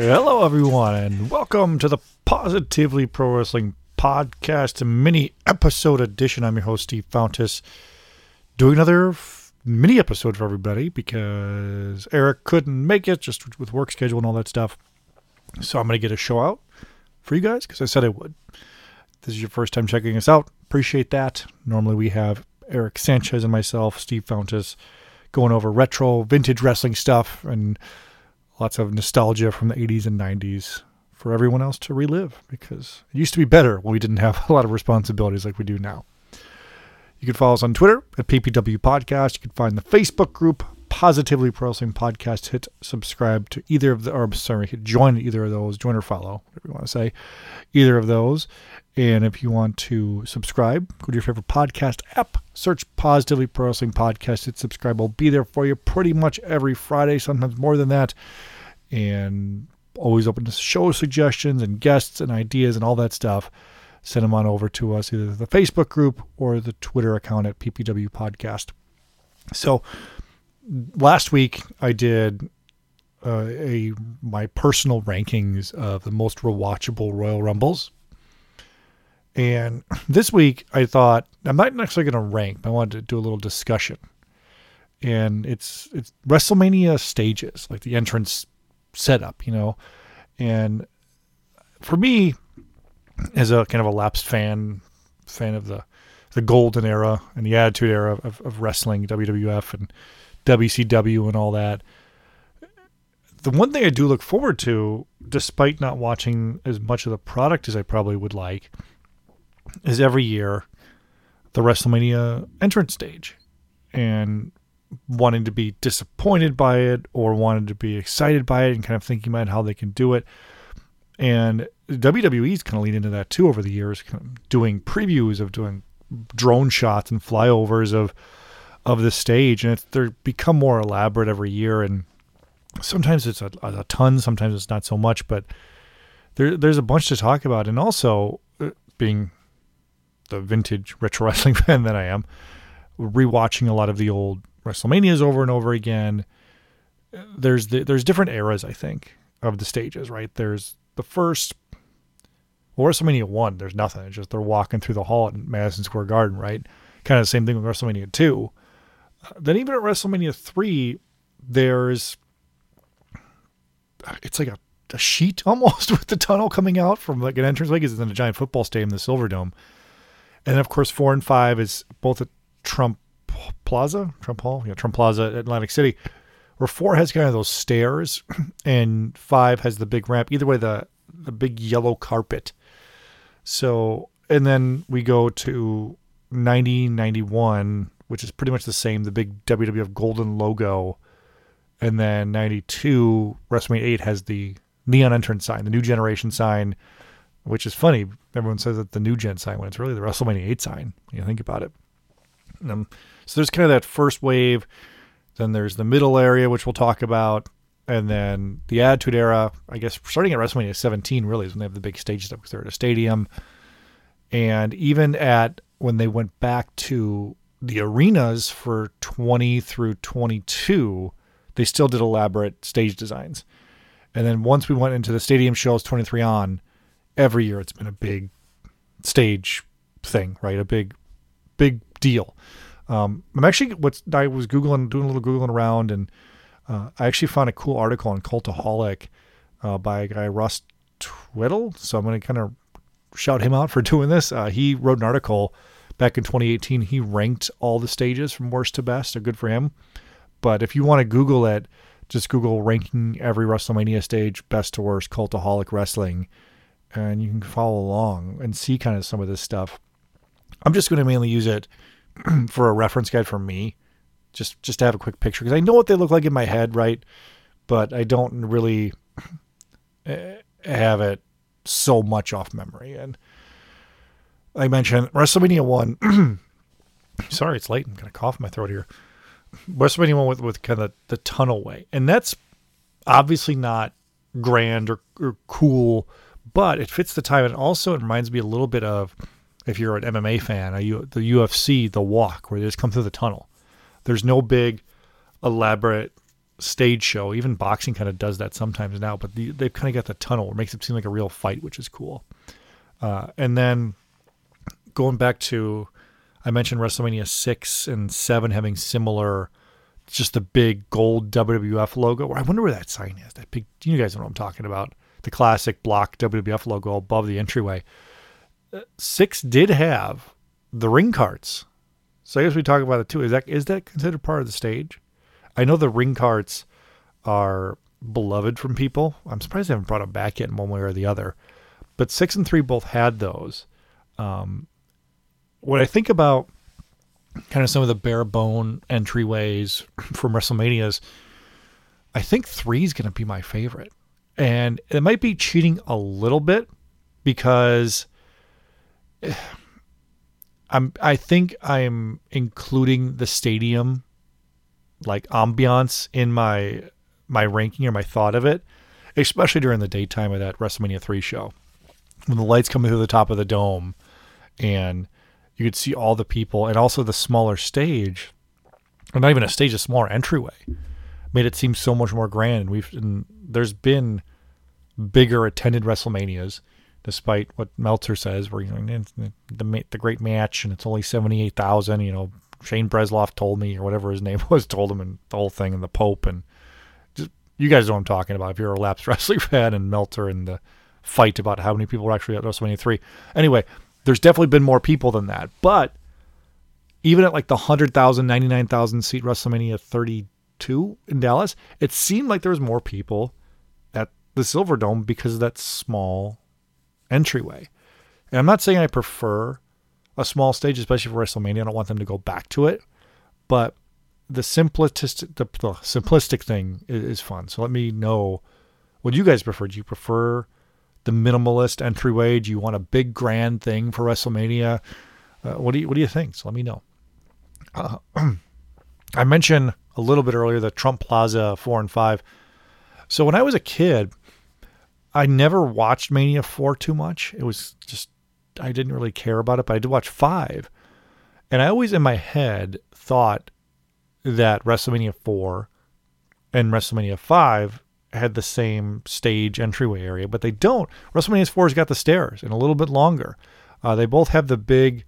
Hello, everyone, and welcome to the Positively Pro Wrestling Podcast mini episode edition. I'm your host, Steve Fountas, doing another f- mini episode for everybody because Eric couldn't make it just with work schedule and all that stuff. So I'm going to get a show out for you guys because I said I would. This is your first time checking us out. Appreciate that. Normally we have Eric Sanchez and myself, Steve Fountas, going over retro, vintage wrestling stuff and lots of nostalgia from the 80s and 90s for everyone else to relive because it used to be better when we didn't have a lot of responsibilities like we do now. You can follow us on Twitter at PPW Podcast. You can find the Facebook group Positively Pro Wrestling Podcast. Hit subscribe to either of the, or sorry, join either of those, join or follow, whatever you want to say, either of those. And if you want to subscribe, go to your favorite podcast app, search Positively Pro Wrestling Podcast, hit subscribe. We'll be there for you pretty much every Friday, sometimes more than that. And always open to show suggestions and guests and ideas and all that stuff. Send them on over to us, either the Facebook group or the Twitter account at PPW Podcast. So last week I did uh, a my personal rankings of the most rewatchable Royal Rumbles. And this week I thought I'm not necessarily going to rank, but I wanted to do a little discussion. And it's it's WrestleMania stages, like the entrance setup, you know. And for me, as a kind of a lapsed fan, fan of the the golden era and the attitude era of, of wrestling, WWF and WCW and all that. The one thing I do look forward to, despite not watching as much of the product as I probably would like, is every year the WrestleMania entrance stage. And wanting to be disappointed by it or wanting to be excited by it and kind of thinking about how they can do it. And WWE's kind of leaned into that too over the years, kind of doing previews of doing drone shots and flyovers of of the stage, and they're become more elaborate every year. And sometimes it's a, a ton, sometimes it's not so much, but there there's a bunch to talk about. And also, uh, being the vintage retro wrestling fan that I am, rewatching a lot of the old WrestleManias over and over again. There's the, there's different eras, I think, of the stages. Right? There's the first. Well, WrestleMania one, there's nothing. It's just they're walking through the hall at Madison Square Garden, right? Kind of the same thing with WrestleMania two. Uh, then even at WrestleMania three, there's it's like a, a sheet almost with the tunnel coming out from like an entrance like it's in a giant football stadium, the Silverdome. And then of course four and five is both at Trump Plaza, Trump Hall, yeah, Trump Plaza, Atlantic City, where four has kind of those stairs, and five has the big ramp. Either way, the the big yellow carpet. So, and then we go to 90, 91, which is pretty much the same. The big WWF golden logo, and then 92 WrestleMania 8 has the neon entrance sign, the new generation sign, which is funny. Everyone says that the new gen sign when it's really the WrestleMania 8 sign. You think about it. Um, so there's kind of that first wave. Then there's the middle area, which we'll talk about. And then the Attitude Era, I guess, starting at WrestleMania 17, really, is when they have the big stage stuff because they're at a stadium. And even at when they went back to the arenas for 20 through 22, they still did elaborate stage designs. And then once we went into the stadium shows 23 on, every year it's been a big stage thing, right? A big, big deal. Um, I'm actually what I was googling, doing a little googling around, and uh, I actually found a cool article on Cultaholic uh, by a guy Russ Twiddle. So I'm going to kind of shout him out for doing this. Uh, he wrote an article back in 2018. He ranked all the stages from worst to best. So good for him. But if you want to Google it, just Google ranking every WrestleMania stage, best to worst, Cultaholic Wrestling, and you can follow along and see kind of some of this stuff. I'm just going to mainly use it for a reference guide for me, just just to have a quick picture because I know what they look like in my head, right? But I don't really have it so much off memory. And I mentioned WrestleMania one. sorry, it's late. I'm gonna cough my throat here. WrestleMania one with with kind of the tunnel way, and that's obviously not grand or, or cool, but it fits the time. And also, it reminds me a little bit of if you're an MMA fan, the UFC, the walk where they just come through the tunnel. There's no big, elaborate stage show. Even boxing kind of does that sometimes now, but the, they've kind of got the tunnel. It makes it seem like a real fight, which is cool. Uh, and then going back to, I mentioned WrestleMania 6 and 7 having similar, just the big gold WWF logo. I wonder where that sign is. That big, you guys know what I'm talking about. The classic block WWF logo above the entryway. Uh, 6 did have the ring carts. So I guess we talk about it too. Is that is that considered part of the stage? I know the ring carts are beloved from people. I'm surprised they haven't brought them back yet in one way or the other. But six and three both had those. Um, when I think about kind of some of the bare bone entryways from WrestleManias, I think three is going to be my favorite. And it might be cheating a little bit because I'm I think I'm including the stadium like ambiance in my my ranking or my thought of it, especially during the daytime of that WrestleMania 3 show. When the lights coming through the top of the dome and you could see all the people and also the smaller stage, or not even a stage, a smaller entryway, made it seem so much more grand. And we've and there's been bigger attended WrestleManias, despite what Meltzer says, where you know the the great match and it's only seventy eight thousand. You know, Shane Bresloff told me, or whatever his name was, told him, and the whole thing, and the Pope, and just you guys know what I'm talking about. If you're a lapsed wrestling fan, and Meltzer and the fight about how many people were actually at WrestleMania three. Anyway, there's definitely been more people than that, but even at like the 100,000, 99,000 seat WrestleMania 32 in Dallas, it seemed like there was more people at the Silverdome because of that small entryway. And I'm not saying I prefer a small stage, especially for WrestleMania. I don't want them to go back to it, but the simplistic the, the simplistic thing is, is, fun. So let me know what you guys prefer. Do you prefer the minimalist entryway? Do you want a big grand thing for WrestleMania? Uh, what do you what do you think? So let me know. Uh, I mentioned a little bit earlier the Trump Plaza four and five. So when I was a kid, I never watched Mania four too much. It was just I didn't really care about it, but I did watch five. And I always in my head thought that WrestleMania 4 and WrestleMania 5 had the same stage entryway area, but they don't. WrestleMania 4's got the stairs and a little bit longer. Uh, they both have the big,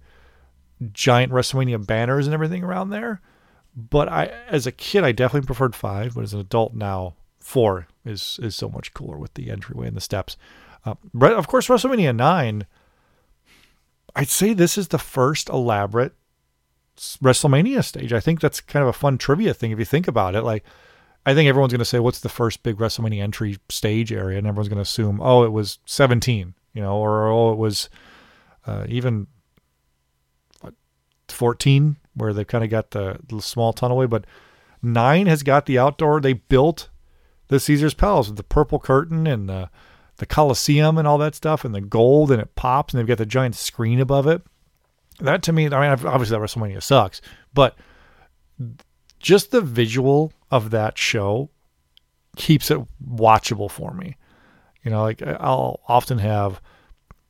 giant WrestleMania banners and everything around there. But I, as a kid, I definitely preferred five. But as an adult now, four is is so much cooler with the entryway and the steps. Uh, but of course, WrestleMania nine I'd say this is the first elaborate WrestleMania stage. I think that's kind of a fun trivia thing if you think about it. Like, I think everyone's going to say, "What's the first big WrestleMania entry stage area?" And everyone's going to assume, "Oh, it was 17," you know, or "Oh, it was uh, even what 14," where they've kind of got the, the small tunnelway. But nine has got the outdoor. They built the Caesar's Palace with the purple curtain and the the Coliseum and all that stuff and the gold and it pops and they've got the giant screen above it. That to me, I mean, obviously that WrestleMania sucks, but just the visual of that show keeps it watchable for me. You know, like I'll often have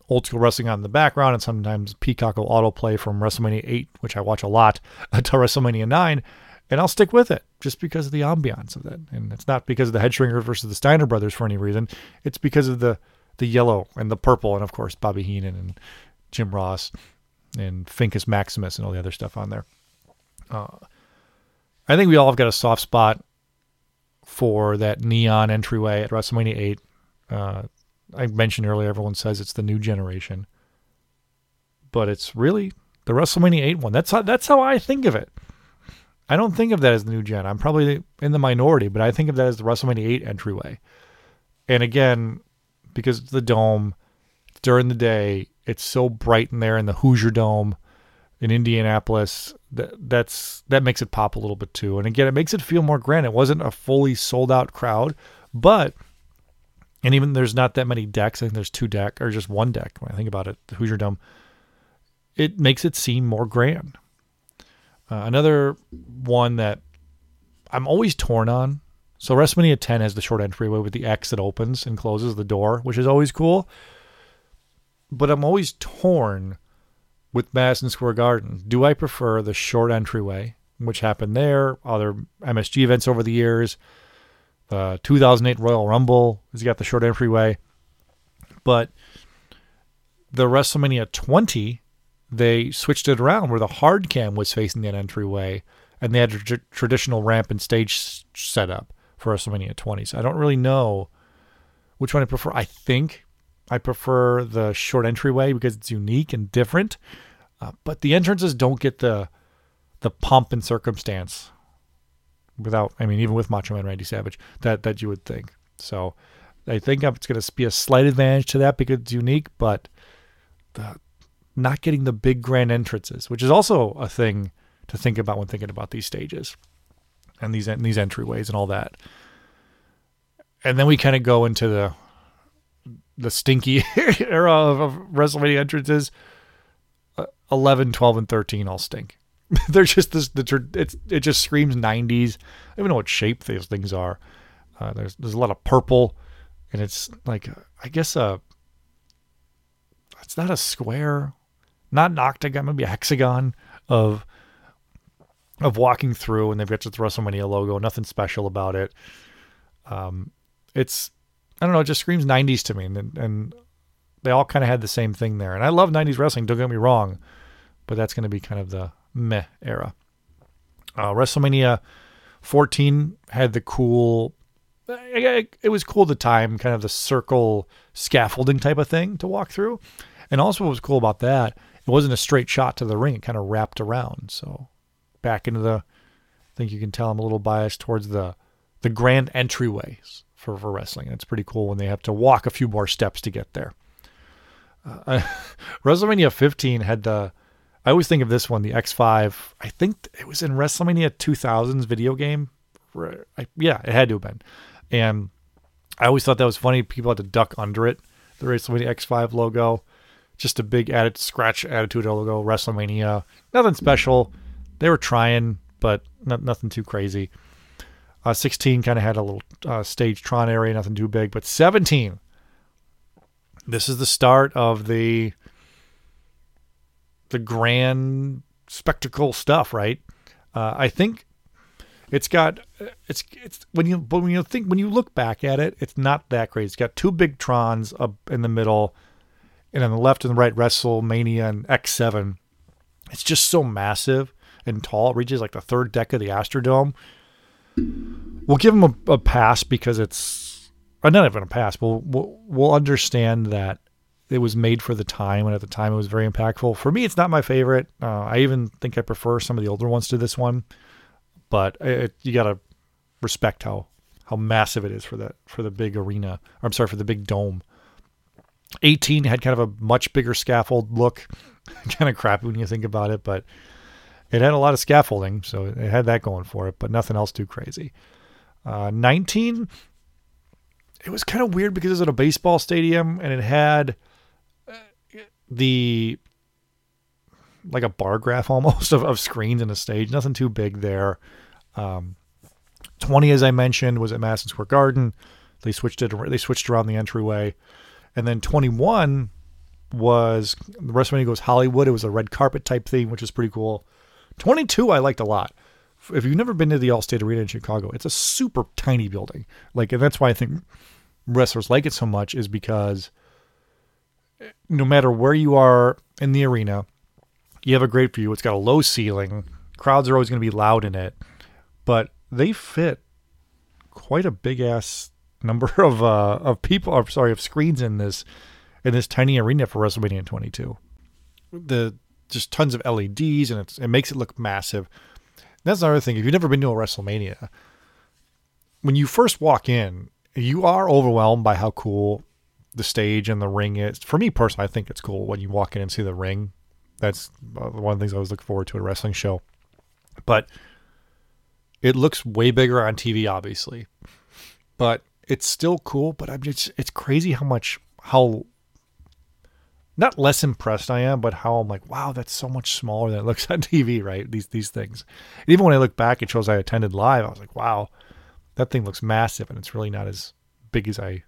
old school wrestling on in the background, and sometimes Peacock will autoplay from WrestleMania 8, which I watch a lot, to WrestleMania 9, and I'll stick with it just because of the ambiance of it. And it's not because of the Headshrinkers versus the Steiner brothers for any reason. It's because of the the yellow and the purple, and of course Bobby Heenan and Jim Ross and Finkus Maximus and all the other stuff on there. Uh, I think we all have got a soft spot for that neon entryway at WrestleMania 8. Uh, I mentioned earlier, everyone says it's the new generation, but it's really the WrestleMania 8 one. That's how, that's how I think of it. I don't think of that as the new gen. I'm probably in the minority, but I think of that as the WrestleMania 8 entryway. And again, because it's the dome, during the day, it's so bright in there in the Hoosier Dome in Indianapolis. That that's that makes it pop a little bit too. And again, it makes it feel more grand. It wasn't a fully sold out crowd, but and even there's not that many decks. I think there's two deck or just one deck when I think about it. Hoosier Dome. It makes it seem more grand. Uh, another one that I'm always torn on. So WrestleMania 10 has the short entryway with the X that opens and closes the door, which is always cool. But I'm always torn with Madison Square Garden. Do I prefer the short entryway, which happened there, other MSG events over the years, The 2008 Royal Rumble has got the short entryway. But the WrestleMania 20, they switched it around where the hard cam was facing that entryway and they had a tr- traditional ramp and stage setup for WrestleMania 20. So I don't really know which one I prefer. I think I prefer the short entryway because it's unique and different. Uh, but the entrances don't get the the pomp and circumstance without I mean even with Macho Man Randy Savage that that you would think. So I think it's going to be a slight advantage to that because it's unique, but the not getting the big grand entrances, which is also a thing to think about when thinking about these stages and these and these entryways and all that. And then we kind of go into the the stinky era of, of WrestleMania entrances. Uh, 11, 12, and 13 all stink. They're just this. The it's it just screams 90s. I don't even know what shape these things are. Uh, there's there's a lot of purple, and it's like I guess a. It's not a square, not an octagon, maybe a hexagon of of walking through, and they've got the WrestleMania logo. Nothing special about it. Um, it's I don't know. It just screams '90s to me, and and they all kind of had the same thing there. And I love '90s wrestling. Don't get me wrong, but that's going to be kind of the meh era. Uh, WrestleMania 14 had the cool. It was cool at the time, kind of the circle scaffolding type of thing to walk through. And also, what was cool about that, it wasn't a straight shot to the ring; it kind of wrapped around. So, back into the, I think you can tell I'm a little biased towards the, the grand entryways for for wrestling. It's pretty cool when they have to walk a few more steps to get there. Uh, WrestleMania 15 had the I always think of this one, the X5. I think it was in WrestleMania 2000's video game. I, yeah, it had to have been. And I always thought that was funny. People had to duck under it. The WrestleMania X5 logo, just a big added scratch attitude logo. WrestleMania, nothing special. They were trying, but not, nothing too crazy. Uh, 16 kind of had a little uh, stage Tron area, nothing too big. But 17, this is the start of the the grand spectacle stuff, right? Uh, I think it's got it's it's when you but when you think when you look back at it, it's not that great. It's got two big Trons up in the middle, and on the left and the right, WrestleMania and X7. It's just so massive and tall. It reaches like the third deck of the Astrodome. We'll give them a, a pass because it's uh, not even a pass. We'll, we'll we'll understand that it was made for the time, and at the time it was very impactful. For me, it's not my favorite. Uh, I even think I prefer some of the older ones to this one, but it, you gotta respect how how massive it is for that for the big arena. I'm sorry for the big dome. 18 had kind of a much bigger scaffold look, kind of crappy when you think about it, but it had a lot of scaffolding, so it had that going for it, but nothing else too crazy. Uh, 19, it was kind of weird because it was at a baseball stadium and it had the like a bar graph almost of, of screens and a stage. Nothing too big there. Um, 20, as I mentioned, was at Madison Square Garden. They switched it. They switched around the entryway, and then 21 was the it goes Hollywood. It was a red carpet type theme, which is pretty cool. 22, I liked a lot. If you've never been to the Allstate Arena in Chicago, it's a super tiny building. Like, and that's why I think wrestlers like it so much is because no matter where you are in the arena, you have a great view. It's got a low ceiling. Crowds are always going to be loud in it, but they fit quite a big ass number of uh, of people. Or sorry, of screens in this in this tiny arena for WrestleMania 22. The just tons of LEDs and it makes it look massive. That's another thing. If you've never been to a WrestleMania, when you first walk in, you are overwhelmed by how cool the stage and the ring is. For me personally, I think it's cool when you walk in and see the ring. That's uh, one of the things I was looking forward to at a wrestling show. But it looks way bigger on TV, obviously. But it's still cool. But I'm just, it's crazy how much, how not less impressed I am, but how I'm like, wow, that's so much smaller than it looks on TV, right? These these things. And even when I look back at shows I attended live, I was like, wow, that thing looks massive, and it's really not as big as I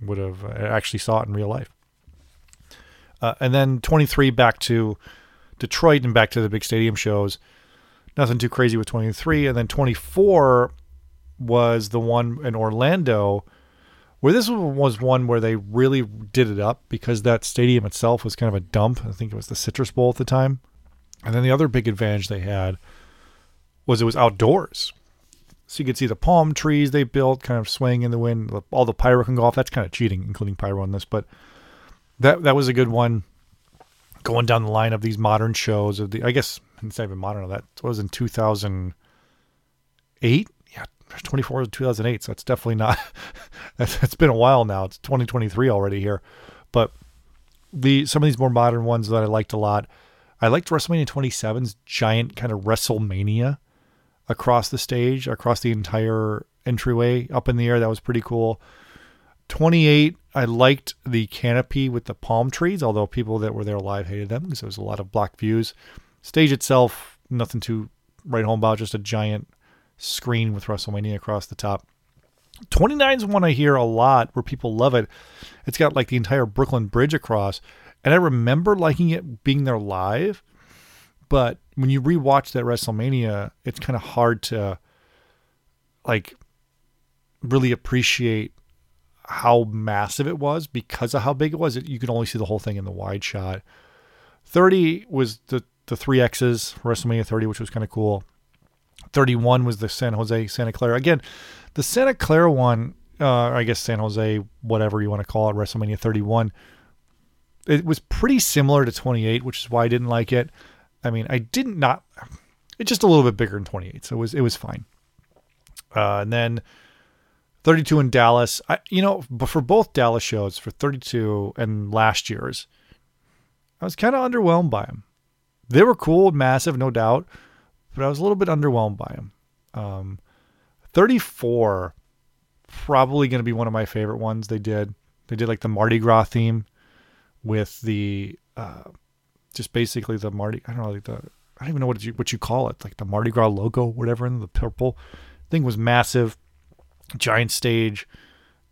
would have uh, actually saw it in real life. Uh, and then 23 back to Detroit and back to the big stadium shows. Nothing too crazy with 23. And then 24 was the one in Orlando, where this was one where they really did it up because that stadium itself was kind of a dump. I think it was the Citrus Bowl at the time. And then the other big advantage they had was it was outdoors. So you could see the palm trees they built kind of swaying in the wind, all the pyro can go off. That's kind of cheating, including pyro on this, but that that was a good one. Going down the line of these modern shows of the, I guess it's not even modern. That was in 2008. Yeah, 24 2008. So it's definitely not. that's, it's been a while now. It's 2023 already here, but the some of these more modern ones that I liked a lot. I liked WrestleMania 27's giant kind of WrestleMania across the stage, across the entire entryway up in the air. That was pretty cool. 28, I liked the canopy with the palm trees, although people that were there live hated them because there was a lot of block views. Stage itself, nothing to write home about, just a giant screen with WrestleMania across the top. 29 is one I hear a lot where people love it. It's got like the entire Brooklyn Bridge across. And I remember liking it being there live, but when you rewatch that WrestleMania, it's kind of hard to like really appreciate how massive it was because of how big it was. It, you could only see the whole thing in the wide shot. 30 was the the three X's WrestleMania 30, which was kind of cool. 31 was the San Jose Santa Clara. Again, the Santa Clara one, uh, I guess San Jose, whatever you want to call it, WrestleMania 31 it was pretty similar to 28, which is why I didn't like it. I mean, I didn't not. It's just a little bit bigger than 28, so it was it was fine. Uh, and then 32 in Dallas. I, you know, but for both Dallas shows, for 32 and last year's, I was kind of underwhelmed by them. They were cool, massive, no doubt, but I was a little bit underwhelmed by them. Um, 34, probably going to be one of my favorite ones they did. They did like the Mardi Gras theme with the uh, just basically the Mardi. I don't know like the I don't even know what you what you call it like the Mardi Gras logo, whatever, in the purple thing was massive, giant stage.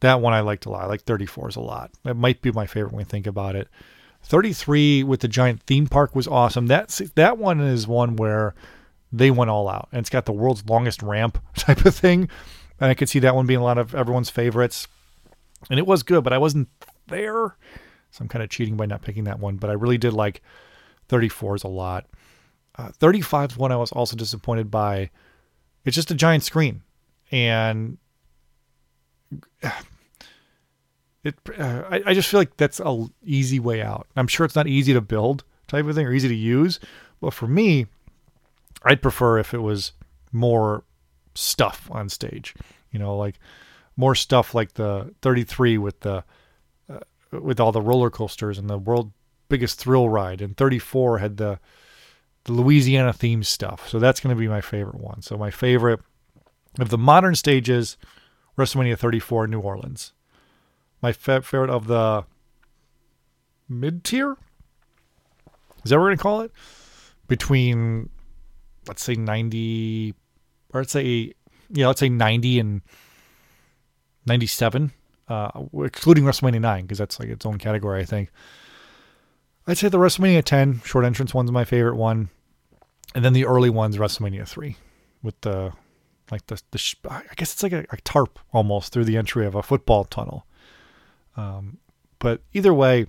That one I liked a lot. I like 34s a lot. It might be my favorite when we think about it. 33 with the giant theme park was awesome. That's that one is one where they went all out, and it's got the world's longest ramp type of thing. And I could see that one being a lot of everyone's favorites. And it was good, but I wasn't there. So I'm kind of cheating by not picking that one, but I really did like 34s a lot. Uh, 35 is one I was also disappointed by. It's just a giant screen, and it. Uh, I, I just feel like that's a easy way out. I'm sure it's not easy to build type of thing or easy to use, but for me, I'd prefer if it was more stuff on stage. You know, like more stuff like the 33 with the uh, with all the roller coasters and the world biggest thrill ride, and 34 had the the Louisiana theme stuff. So that's going to be my favorite one. So my favorite of the modern stages, WrestleMania 34 New Orleans. My favorite of the mid tier. Is that what we're going to call it? Between, let's say 90, or let's say, yeah, let's say 90 and 97 uh, excluding WrestleMania 9, because that's like its own category, I think. I'd say the WrestleMania 10 short entrance one's my favorite one. And then the early ones, WrestleMania 3, with the, like the, the I guess it's like a, a tarp almost through the entry of a football tunnel. Um, but either way,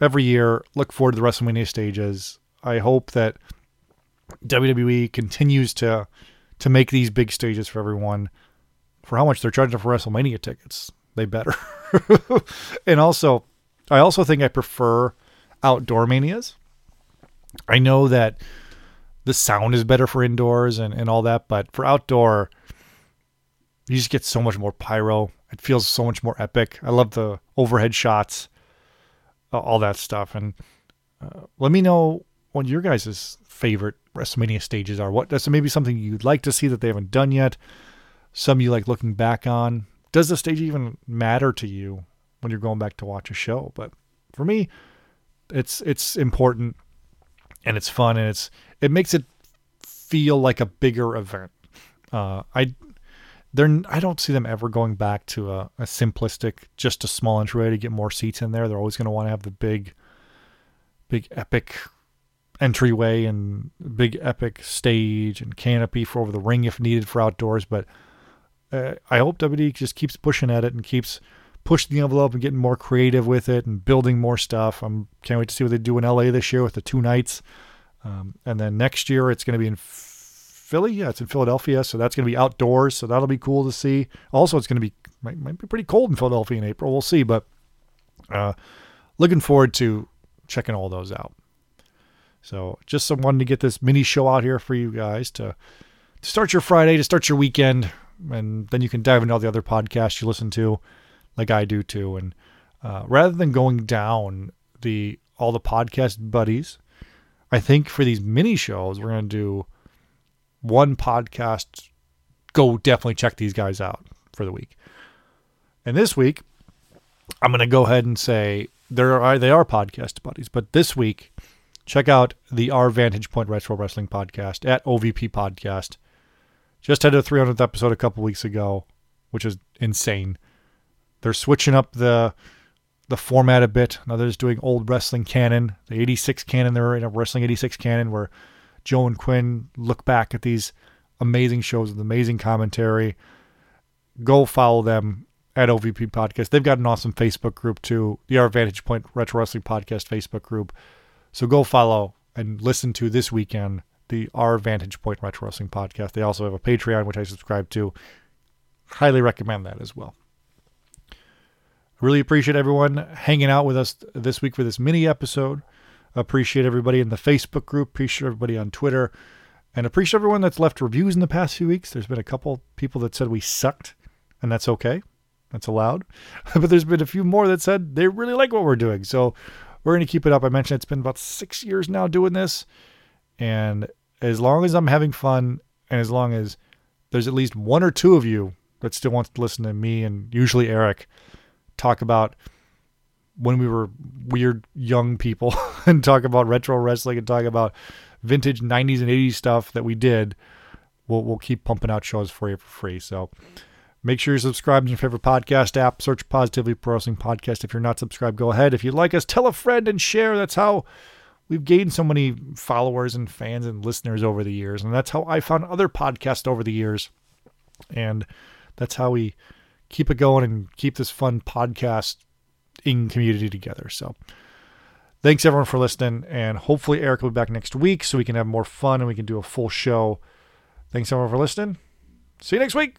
every year, look forward to the WrestleMania stages. I hope that WWE continues to to make these big stages for everyone for how much they're charging for WrestleMania tickets they better. and also, I also think I prefer outdoor manias. I know that the sound is better for indoors and, and all that, but for outdoor, you just get so much more pyro. It feels so much more epic. I love the overhead shots, all that stuff. And uh, let me know what your guys' favorite WrestleMania stages are. What that's maybe something you'd like to see that they haven't done yet. Some you like looking back on does the stage even matter to you when you're going back to watch a show? But for me, it's it's important and it's fun and it's it makes it feel like a bigger event. Uh, I they're I don't see them ever going back to a, a simplistic just a small entryway to get more seats in there. They're always going to want to have the big, big epic entryway and big epic stage and canopy for over the ring if needed for outdoors. But uh, I hope WD just keeps pushing at it and keeps pushing the envelope and getting more creative with it and building more stuff. I'm can't wait to see what they do in LA this year with the two nights. Um, and then next year it's going to be in Philly. Yeah, it's in Philadelphia, so that's going to be outdoors. So that'll be cool to see. Also, it's going to be might, might be pretty cold in Philadelphia in April. We'll see, but uh, looking forward to checking all those out. So just some wanted to get this mini show out here for you guys to, to start your Friday, to start your weekend, and then you can dive into all the other podcasts you listen to, like I do too. And uh, rather than going down the all the podcast buddies, I think for these mini shows we're gonna do one podcast. Go definitely check these guys out for the week. And this week, I'm gonna go ahead and say there are they are podcast buddies, but this week check out the Our Vantage Point Retro Wrestling podcast at OVP Podcast. Just had a 300th episode a couple weeks ago, which is insane. They're switching up the the format a bit. Now they're just doing old wrestling canon, the 86 canon. They're in a wrestling 86 canon where Joe and Quinn look back at these amazing shows with amazing commentary. Go follow them at OVP Podcast. They've got an awesome Facebook group too, the Our Vantage Point Retro Wrestling Podcast Facebook group. So go follow and listen to this weekend the Our Vantage Point Retro Wrestling podcast. They also have a Patreon, which I subscribe to. Highly recommend that as well. Really appreciate everyone hanging out with us this week for this mini episode. Appreciate everybody in the Facebook group. Appreciate everybody on Twitter. And appreciate everyone that's left reviews in the past few weeks. There's been a couple people that said we sucked, and that's okay. That's allowed. but there's been a few more that said they really like what we're doing. So we're going to keep it up. I mentioned it's been about six years now doing this. And as long as I'm having fun and as long as there's at least one or two of you that still wants to listen to me and usually Eric talk about when we were weird young people and talk about retro wrestling and talk about vintage 90s and 80s stuff that we did, we'll, we'll keep pumping out shows for you for free. So, Make sure you're subscribed in your favorite podcast app. Search Positively Pro Wrestling Podcast. If you're not subscribed, go ahead. If you like us, tell a friend and share. That's how we've gained so many followers and fans and listeners over the years. And that's how I found other podcasts over the years. And that's how we keep it going and keep this fun podcast in community together. So thanks everyone for listening. And hopefully Eric will be back next week so we can have more fun and we can do a full show. Thanks everyone for listening. See you next week.